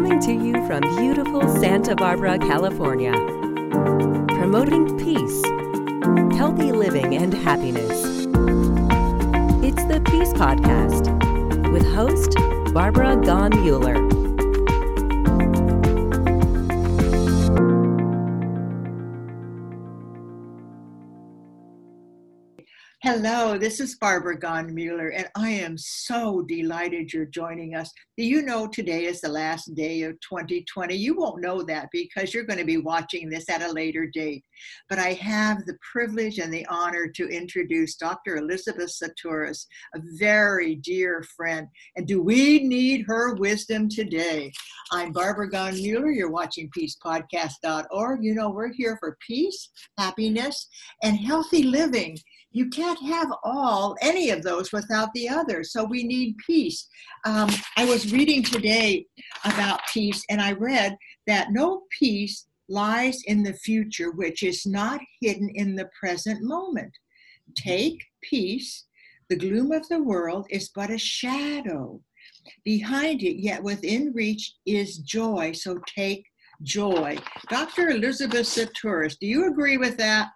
Coming to you from beautiful Santa Barbara, California. Promoting peace, healthy living, and happiness. It's the Peace Podcast with host Barbara Gon Mueller. Hello, this is Barbara Gon Mueller, and I am so delighted you're joining us. Do you know today is the last day of 2020? You won't know that because you're going to be watching this at a later date. But I have the privilege and the honor to introduce Dr. Elizabeth Sahtouris, a very dear friend. And do we need her wisdom today? I'm Barbara Gon Mueller. You're watching peacepodcast.org. You know, we're here for peace, happiness, and healthy living you can't have all any of those without the other. So we need peace. Um, i was reading today about peace and i read that no peace lies in the future which is not hidden in the present moment. Take peace. The gloom of the world is but a shadow. Behind it yet within reach is joy. So take joy. Dr elizabeth sahtouris do you agree with that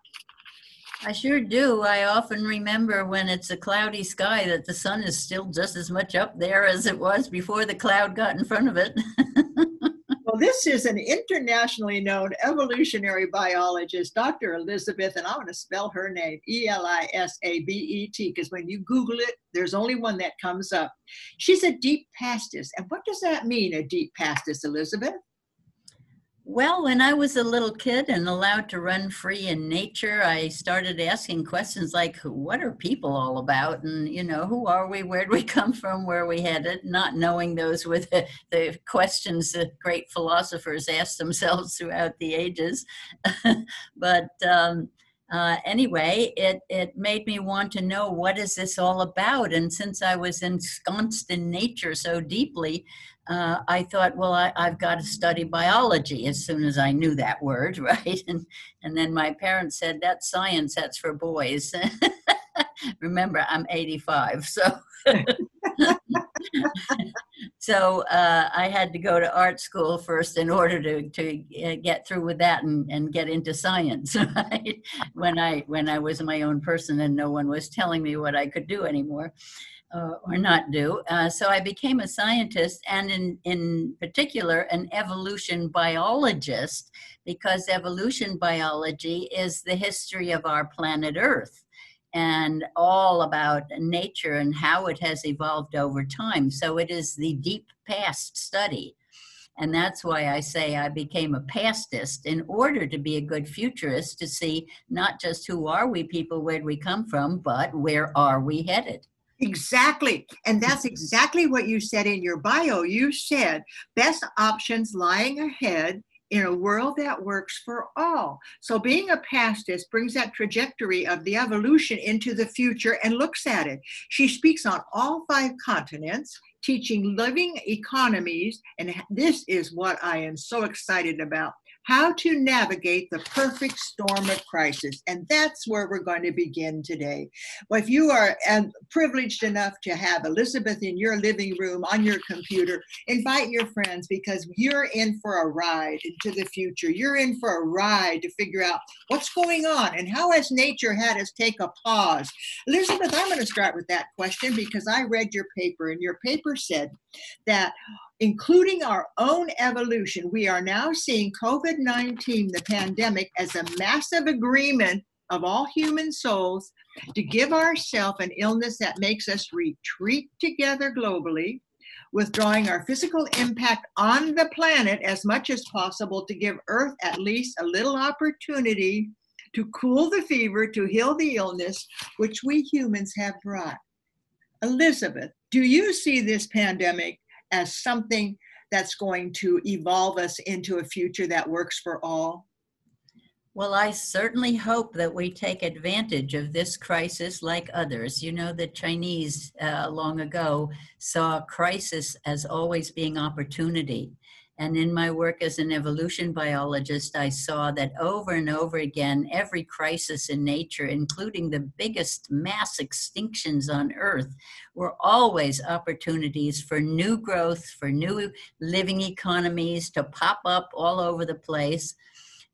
I sure do. I often remember when it's a cloudy sky that the sun is still just as much up there as it was before the cloud got in front of it. well, this is an internationally known evolutionary biologist, Dr. Elizabeth, and I want to spell her name E L I S A B E T, because when you Google it, there's only one that comes up. She's a deep pastist. And what does that mean, a deep pastist, Elizabeth? Well, when I was a little kid and allowed to run free in nature, I started asking questions like, what are people all about? And, you know, who are we? Where do we come from? Where are we headed? Not knowing those were the, the questions that great philosophers asked themselves throughout the ages. but um, uh, anyway, it, it made me want to know what is this all about? And since I was ensconced in nature so deeply, uh, I thought, well, I, have got to study biology as soon as I knew that word, right? And and then my parents said, that's science, that's for boys. Remember, I'm 85, so so uh, I had to go to art school first in order to to uh, get through with that and, and get into science. Right? When I when I was my own person and no one was telling me what I could do anymore uh, or not do. Uh, so I became a scientist and, in, in particular, an evolution biologist, because evolution biology is the history of our planet Earth and all about nature and how it has evolved over time. So it is the deep past study. And that's why I say I became a pastist in order to be a good futurist to see not just who are we people, where we come from, but where are we headed. Exactly. And that's exactly what you said in your bio. You said best options lying ahead in a world that works for all. So being a pastist brings that trajectory of the evolution into the future and looks at it. She speaks on all five continents, teaching living economies. And this is what I am so excited about how to navigate the perfect storm of crisis. And that's where we're going to begin today. Well, if you are um, privileged enough to have Elizabeth in your living room on your computer, invite your friends because you're in for a ride into the future. You're in for a ride to figure out what's going on and how has nature had us take a pause. Elizabeth, I'm going to start with that question because I read your paper and your paper said that including our own evolution, we are now seeing COVID 19, the pandemic, as a massive agreement of all human souls to give ourselves an illness that makes us retreat together globally, withdrawing our physical impact on the planet as much as possible to give Earth at least a little opportunity to cool the fever, to heal the illness which we humans have brought. Elizabeth, do you see this pandemic as something that's going to evolve us into a future that works for all? Well, I certainly hope that we take advantage of this crisis like others. You know, the Chinese uh, long ago saw crisis as always being opportunity. And in my work as an evolution biologist, I saw that over and over again, every crisis in nature, including the biggest mass extinctions on Earth, were always opportunities for new growth, for new living economies to pop up all over the place.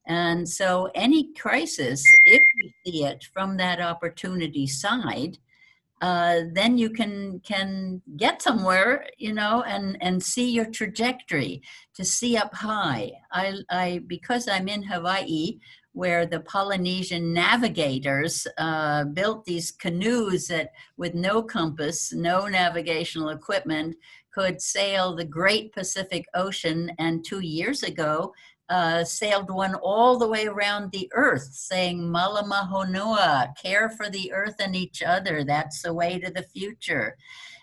And so, any crisis, if we see it from that opportunity side, uh, then you can can get somewhere, you know, and and see your trajectory to see up high. I, I because I'm in Hawaii, where the Polynesian navigators uh, built these canoes that, with no compass, no navigational equipment, could sail the Great Pacific Ocean. And two years ago, uh, sailed one all the way around the earth, saying Malama Honua, care for the earth and each other. That's the way to the future.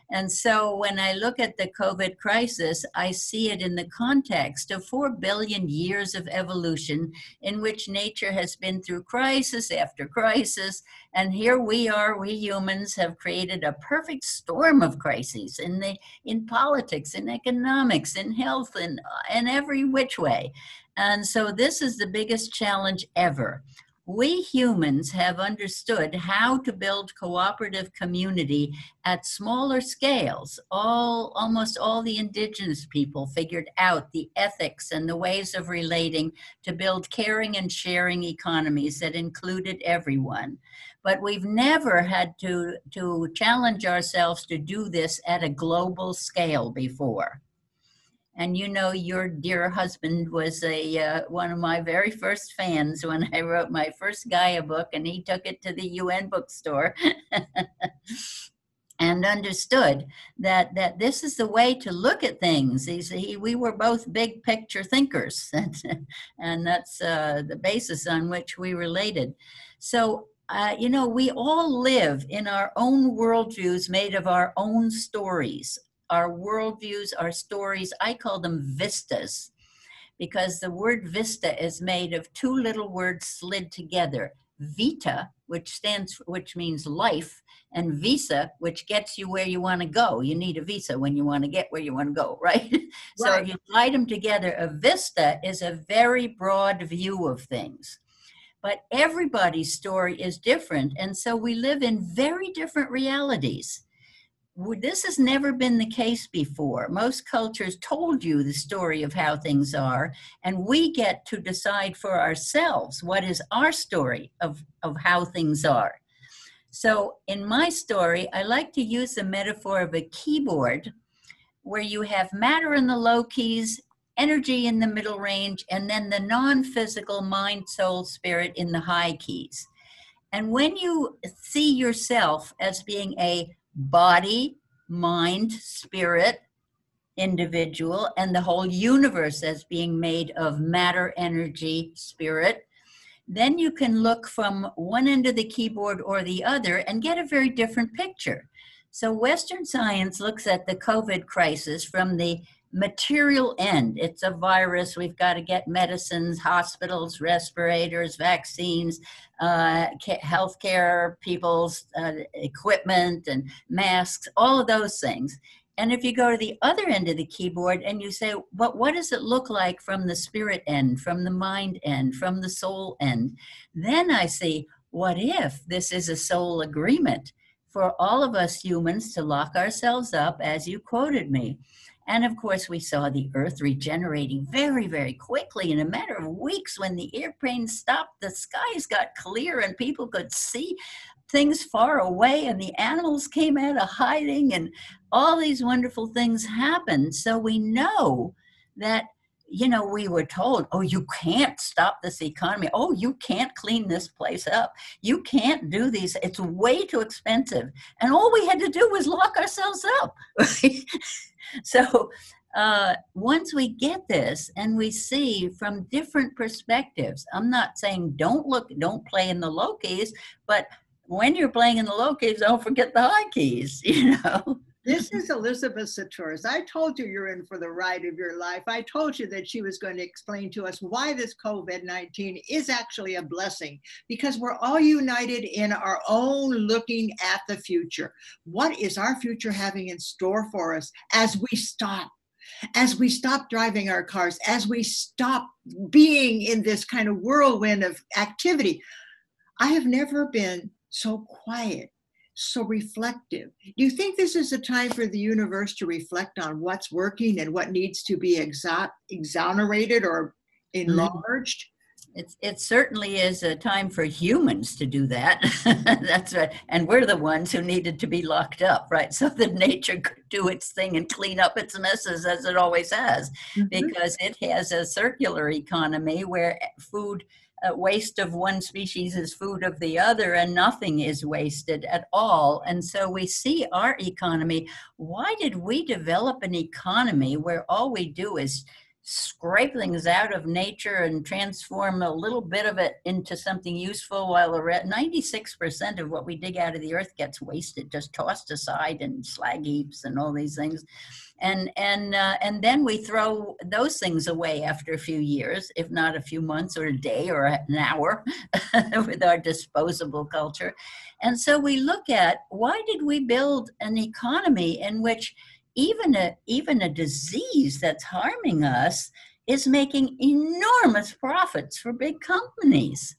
And so when I look at the COVID crisis, I see it in the context of four billion years of evolution in which nature has been through crisis after crisis. And here we are, we humans have created a perfect storm of crises in the in politics, in economics, in health, in, in every which way. And so this is the biggest challenge ever. We humans have understood how to build cooperative community at smaller scales. All almost all the indigenous people figured out the ethics and the ways of relating to build caring and sharing economies that included everyone. But we've never had to, to challenge ourselves to do this at a global scale before and you know your dear husband was a uh, one of my very first fans when I wrote my first Gaia book, and he took it to the UN bookstore. and understood that that this is the way to look at things. He's, he, we were both big picture thinkers, and that's uh, the basis on which we related. So. Uh, you know, we all live in our own worldviews made of our own stories, our worldviews, our stories. I call them vistas because the word vista is made of two little words slid together vita which stands which means life and visa which gets you where you want to go you need a visa when you want to get where you want to go right, right. so if you slide them together a vista is a very broad view of things but everybody's story is different and so we live in very different realities this has never been the case before. Most cultures told you the story of how things are, and we get to decide for ourselves what is our story of, of how things are. So, in my story, I like to use the metaphor of a keyboard where you have matter in the low keys, energy in the middle range, and then the non physical mind, soul, spirit in the high keys. And when you see yourself as being a body, mind, spirit, individual, and the whole universe as being made of matter, energy, spirit, then you can look from one end of the keyboard or the other and get a very different picture. So, Western science looks at the COVID crisis from the material end. It's a virus. We've got to get medicines, hospitals, respirators, vaccines, uh, healthcare people's uh, equipment and masks, all of those things. And if you go to the other end of the keyboard and you say, but what does it look like from the spirit end, from the mind end, from the soul end? Then I see, what if this is a soul agreement for all of us humans to lock ourselves up, as you quoted me? And of course, we saw the Earth regenerating very, very quickly in a matter of weeks when the airplanes stopped. The skies got clear and people could see things far away, and the animals came out of hiding, and all these wonderful things happened. So we know that you know, we were told, oh, you can't stop this economy. Oh, you can't clean this place up. You can't do these. It's way too expensive. And all we had to do was lock ourselves up. so uh, once we get this and we see from different perspectives, I'm not saying don't look, don't play in the low keys, but when you're playing in the low keys, don't forget the high keys, you know. This is Elizabeth Sahtouris. I told you you're in for the ride of your life. I told you that she was going to explain to us why this COVID 19 is actually a blessing because we're all united in our own looking at the future. What is our future having in store for us as we stop? as we stop driving our cars, as we stop being in this kind of whirlwind of activity. I have never been so quiet, so reflective. Do you think this is a time for the universe to reflect on what's working and what needs to be exa- exonerated or mm-hmm. enlarged? It's, it certainly is a time for humans to do that. That's right. And we're the ones who needed to be locked up, right? So that nature could do its thing and clean up its messes as it always has, mm-hmm. because it has a circular economy where food uh, waste of one species is food of the other and nothing is wasted at all. And so we see our economy. Why did we develop an economy where all we do is scrape things out of nature and transform a little bit of it into something useful while the rest 96% of what we dig out of the earth gets wasted just tossed aside in slag heaps and all these things. And and uh, and then we throw those things away after a few years if not a few months or a day or an hour with our disposable culture. And so we look at why did we build an economy in which even a even a disease that's harming us is making enormous profits for big companies.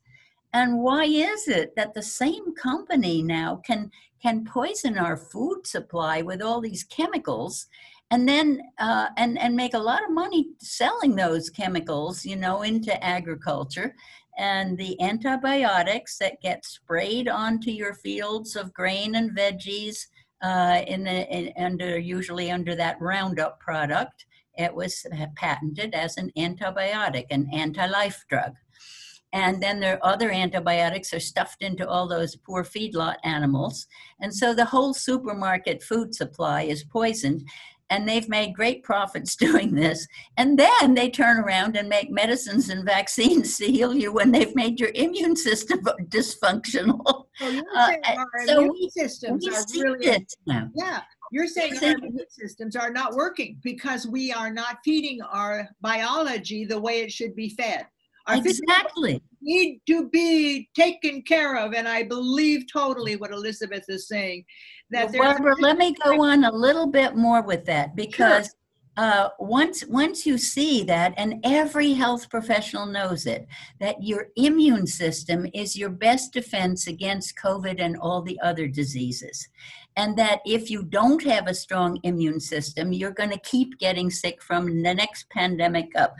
And why is it that the same company now can can poison our food supply with all these chemicals and then uh, and and make a lot of money selling those chemicals you know into agriculture and the antibiotics that get sprayed onto your fields of grain and veggies uh, in the in, under usually under that Roundup product. It was patented as an antibiotic, an anti-life drug. And then their other antibiotics are stuffed into all those poor feedlot animals. And so the whole supermarket food supply is poisoned and they've made great profits doing this. And then they turn around and make medicines and vaccines to heal you when they've made your immune system dysfunctional. Oh, uh, our so immune we, systems we are really yeah. You're saying our immune systems are not working because we are not feeding our biology the way it should be fed. Our exactly need to be taken care of, and I believe totally what Elizabeth is saying that well, Barbara, let me go on a little bit more with that because sure. uh, once once you see that, and every health professional knows it, that your immune system is your best defense against COVID and all the other diseases, and that if you don't have a strong immune system, you're going to keep getting sick from the next pandemic up.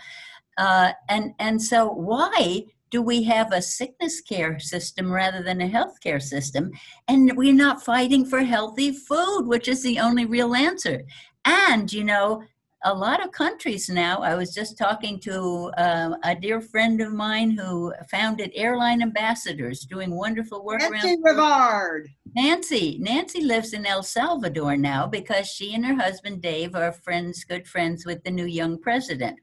Uh, and and so why do we have a sickness care system rather than a health care system? And we're not fighting for healthy food, which is the only real answer. And, you know, a lot of countries now, I was just talking to uh, a dear friend of mine who founded Airline Ambassadors, doing wonderful work Nancy around. Rivard. Nancy. Nancy lives in El Salvador now because she and her husband Dave are friends, good friends with the new young president.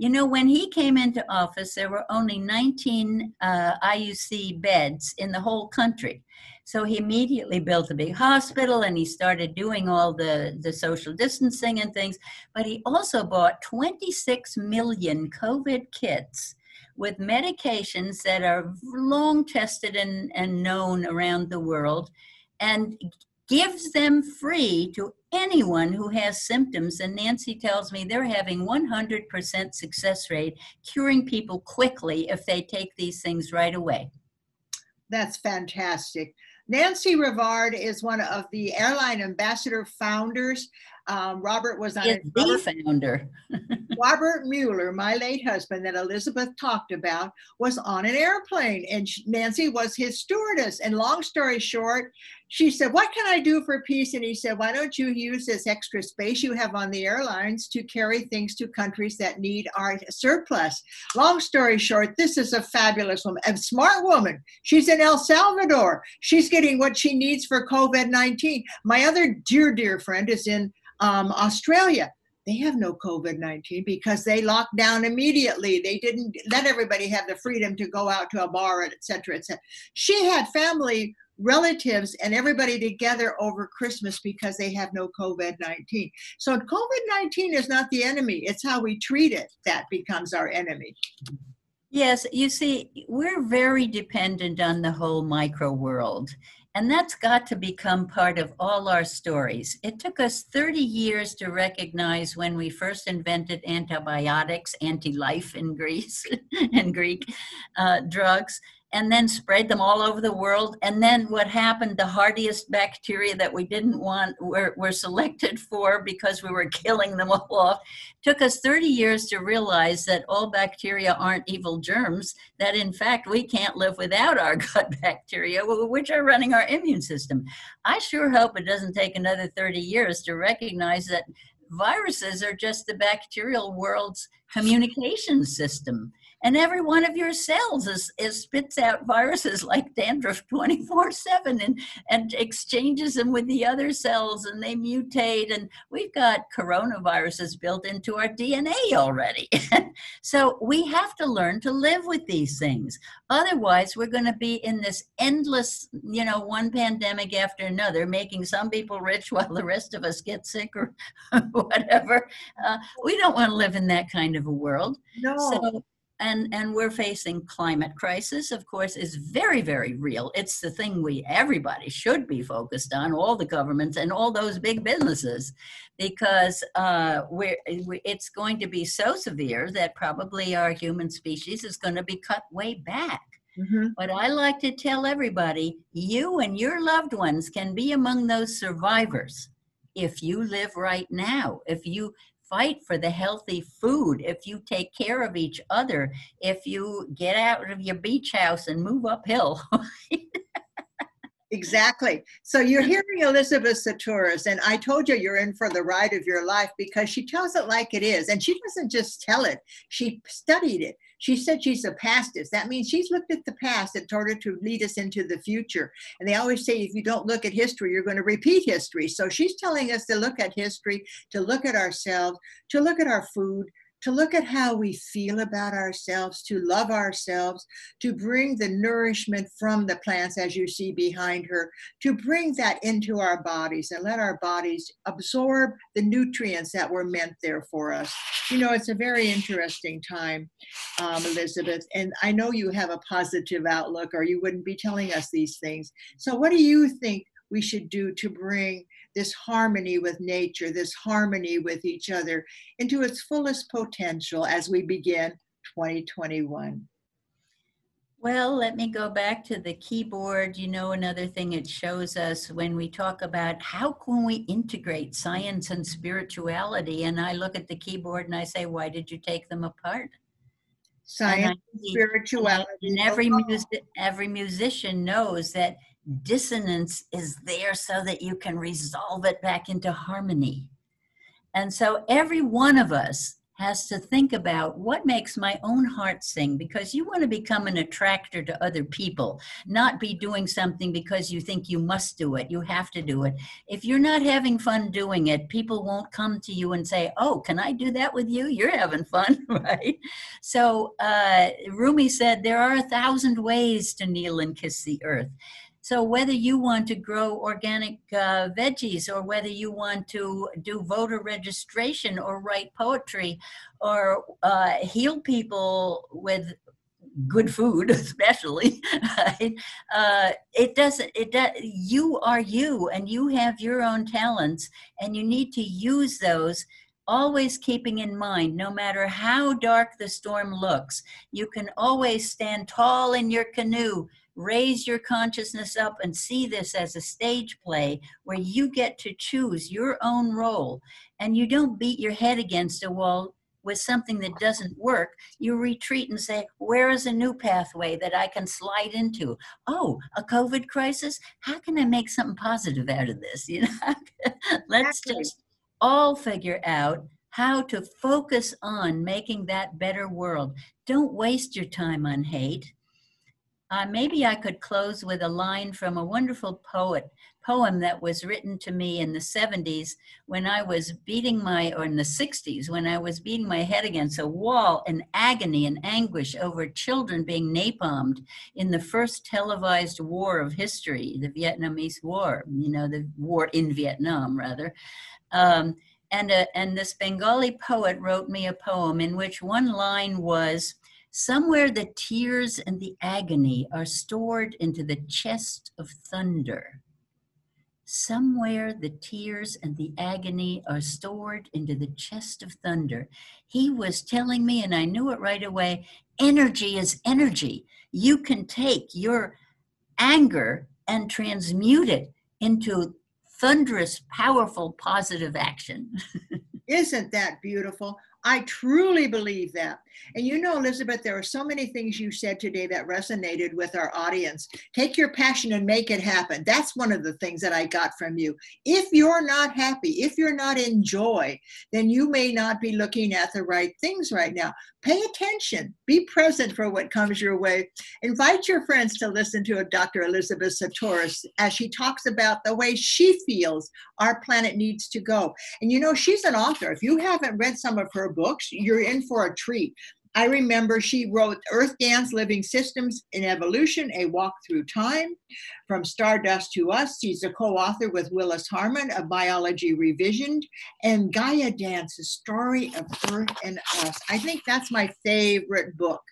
You know, when he came into office, there were only 19 uh, ICU beds in the whole country. So he immediately built a big hospital and he started doing all the, the social distancing and things. But he also bought 26 million COVID kits with medications that are long tested and, and known around the world and gives them free to anyone who has symptoms. And Nancy tells me they're having 100% success rate curing people quickly if they take these things right away. That's fantastic. Nancy Rivard is one of the airline ambassador founders. Um, Robert was on it. The founder. Robert Mueller, my late husband, that Elizabeth talked about, was on an airplane, and Nancy was his stewardess. And long story short, she said, What can I do for peace? And he said, Why don't you use this extra space you have on the airlines to carry things to countries that need our surplus? Long story short, this is a fabulous woman, a smart woman. She's in El Salvador. She's getting what she needs for COVID 19. My other dear, dear friend is in um, Australia, they have no COVID 19 because they locked down immediately. They didn't let everybody have the freedom to go out to a bar, et cetera, et cetera. She had family, relatives, and everybody together over Christmas because they have no COVID 19. So COVID 19 is not the enemy, it's how we treat it that becomes our enemy. Yes, you see, we're very dependent on the whole micro world. And that's got to become part of all our stories. It took us 30 years to recognize when we first invented antibiotics, anti life in Greece, and Greek uh, drugs and then spread them all over the world. And then what happened, the hardiest bacteria that we didn't want were, were selected for because we were killing them all off. Took us 30 years to realize that all bacteria aren't evil germs, that in fact we can't live without our gut bacteria, which are running our immune system. I sure hope it doesn't take another 30 years to recognize that viruses are just the bacterial world's communication system and every one of your cells is, is spits out viruses like dandruff 24 7 and, and exchanges them with the other cells and they mutate. And we've got coronaviruses built into our dna already. So we have to learn to live with these things. Otherwise we're going to be in this endless you know one pandemic after another making some people rich while the rest of us get sick or whatever. Uh, we don't want to live in that kind of a world. No. so and and we're facing climate crisis of course is very very real it's the thing we everybody should be focused on all the governments and all those big businesses because uh, we're, it's going to be so severe that probably our human species is going to be cut way back Mm-hmm. But I like to tell everybody you and your loved ones can be among those survivors if you live right now. If you fight for the healthy food, if you take care of each other, if you get out of your beach house and move uphill. Exactly. So you're hearing Elizabeth Sahtouris, and I told you you're in for the ride of your life because she tells it like it is. And she doesn't just tell it, she studied it. She said she's a pastist. That means she's looked at the past in order to lead us into the future. And they always say if you don't look at history, you're going to repeat history. So she's telling us to look at history, to look at ourselves, to look at our food, to look at how we feel about ourselves, to love ourselves, to bring the nourishment from the plants, as you see behind her, to bring that into our bodies and let our bodies absorb the nutrients that were meant there for us. You know, it's a very interesting time, um, Elizabeth, and I know you have a positive outlook or you wouldn't be telling us these things. So, what do you think we should do to bring this harmony with nature, this harmony with each other into its fullest potential as we begin 2021? Well, let me go back to the keyboard. You know, another thing it shows us when we talk about how can we integrate science and spirituality. And I look at the keyboard and I say, why did you take them apart? Science, and spirituality. And every, music, every musician knows that dissonance is there so that you can resolve it back into harmony. And so every one of us has to think about what makes my own heart sing because you want to become an attractor to other people, not be doing something because you think you must do it, you have to do it. If you're not having fun doing it, people won't come to you and say, Oh, can I do that with you? You're having fun, right? So uh, Rumi said, There are a thousand ways to kneel and kiss the earth. So whether you want to grow organic uh, veggies or whether you want to do voter registration or write poetry or uh, heal people with good food especially uh, it doesn't it does you are you and you have your own talents and you need to use those always keeping in mind no matter how dark the storm looks you can always stand tall in your canoe raise your consciousness up and see this as a stage play where you get to choose your own role and you don't beat your head against a wall with something that doesn't work, you retreat and say, Where is a new pathway that I can slide into? Oh, a COVID crisis? How can I make something positive out of this? You know, let's just all figure out how to focus on making that better world. Don't waste your time on hate. Uh, maybe I could close with a line from a wonderful poet poem that was written to me in the 70s when I was beating my, or in the 60s, when I was beating my head against a wall in agony and anguish over children being napalmed in the first televised war of history, the Vietnamese War, you know, the war in Vietnam, rather. Um, and, a, and this Bengali poet wrote me a poem in which one line was, Somewhere the tears and the agony are stored into the chest of thunder. Somewhere the tears and the agony are stored into the chest of thunder. He was telling me, and I knew it right away energy is energy. You can take your anger and transmute it into thunderous, powerful, positive action. Isn't that beautiful? I truly believe that. And you know, Elizabeth, there are so many things you said today that resonated with our audience. Take your passion and make it happen. That's one of the things that I got from you. If you're not happy, if you're not in joy, then you may not be looking at the right things right now. Pay attention, be present for what comes your way. Invite your friends to listen to Dr. Elizabeth Sahtouris as she talks about the way she feels our planet needs to go. And you know, she's an author. If you haven't read some of her books, you're in for a treat. I remember she wrote Earth Dance Living Systems in Evolution, A Walk Through Time, From Stardust to Us. She's a co author with Willis Harman of Biology Revisioned, and Gaia Dance, A Story of Earth and Us. I think that's my favorite book,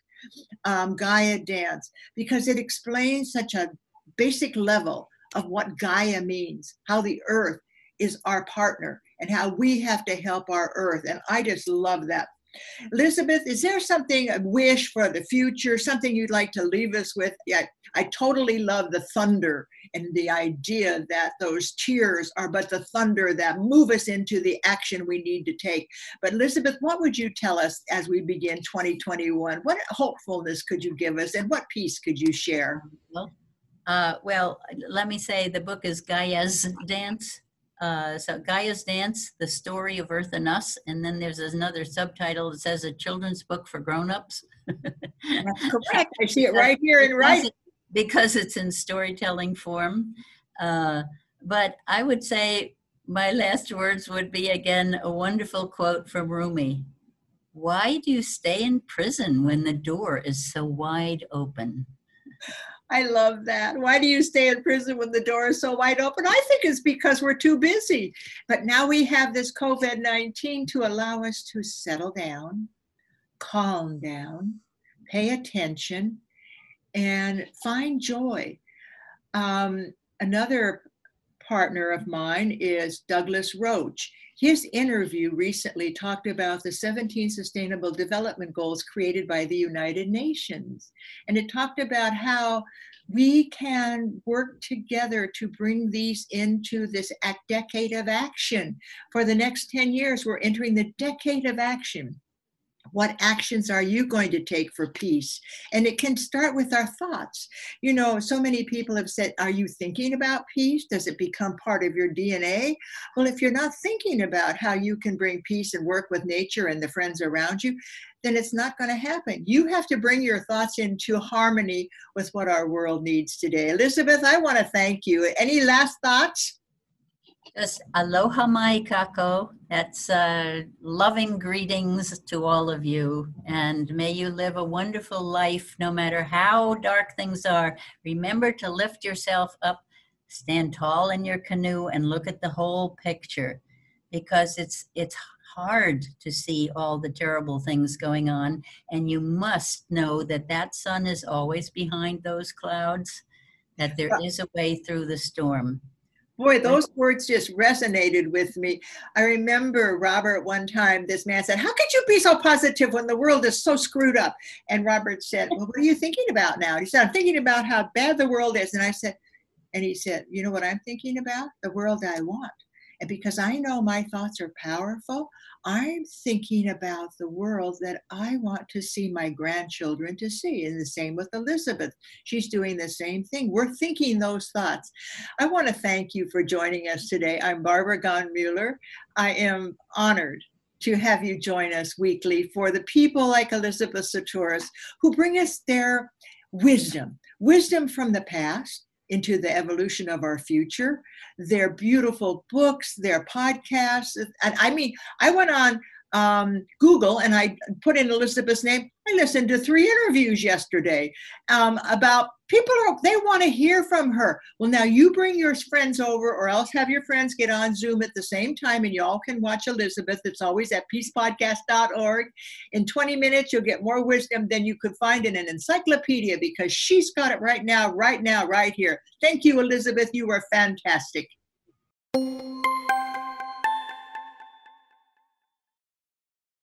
um, Gaia Dance, because it explains such a basic level of what Gaia means, how the earth is our partner, and how we have to help our earth. And I just love that Elizabeth, is there something, a wish for the future, something you'd like to leave us with? Yeah, I totally love the thunder and the idea that those tears are but the thunder that move us into the action we need to take. But Elizabeth, what would you tell us as we begin 2021? What hopefulness could you give us and what peace could you share? Well, uh, well, let me say the book is Gaia's Dance uh, so Gaia's Dance, The Story of Earth and Us. And then there's another subtitle that says a children's book for grown-ups. That's correct. I see it right here in right. Because it's in storytelling form. Uh, but I would say my last words would be again a wonderful quote from Rumi. Why do you stay in prison when the door is so wide open? I love that. Why do you stay in prison when the door is so wide open? I think it's because we're too busy. But now we have this COVID 19 to allow us to settle down, calm down, pay attention, and find joy. Um, another partner of mine is Douglas Roche. His interview recently talked about the 17 Sustainable Development Goals created by the United Nations. And it talked about how we can work together to bring these into this decade of action. For the next 10 years, we're entering the decade of action. What actions are you going to take for peace? And it can start with our thoughts. You know, so many people have said, Are you thinking about peace? Does it become part of your DNA? Well, if you're not thinking about how you can bring peace and work with nature and the friends around you, then it's not going to happen. You have to bring your thoughts into harmony with what our world needs today. Elizabeth, I want to thank you. Any last thoughts? Just aloha mai kakou. That's uh, loving greetings to all of you. And may you live a wonderful life no matter how dark things are. Remember to lift yourself up, stand tall in your canoe, and look at the whole picture because it's, it's hard to see all the terrible things going on. And you must know that that sun is always behind those clouds, that there is a way through the storm. Boy, those words just resonated with me. I remember Robert one time, this man said, How could you be so positive when the world is so screwed up? And Robert said, Well, what are you thinking about now? He said, I'm thinking about how bad the world is. And I said, And he said, You know what I'm thinking about? The world I want. And because I know my thoughts are powerful, I'm thinking about the world that I want to see my grandchildren to see. And the same with Elizabeth. She's doing the same thing. We're thinking those thoughts. I want to thank you for joining us today. I'm Barbara Gahn Mueller. I am honored to have you join us weekly for the people like Elizabeth Sahtouris who bring us their wisdom, wisdom from the past into the evolution of our future. Their beautiful books, their podcasts. And I mean, I went on um, Google and I put in Elizabeth's name. I listened to three interviews yesterday um, about people are they want to hear from her. Well, now you bring your friends over, or else have your friends get on Zoom at the same time, and you all can watch Elizabeth. It's always at peacepodcast.org. In 20 minutes, you'll get more wisdom than you could find in an encyclopedia because she's got it right now, right now, right here. Thank you, Elizabeth. You are fantastic.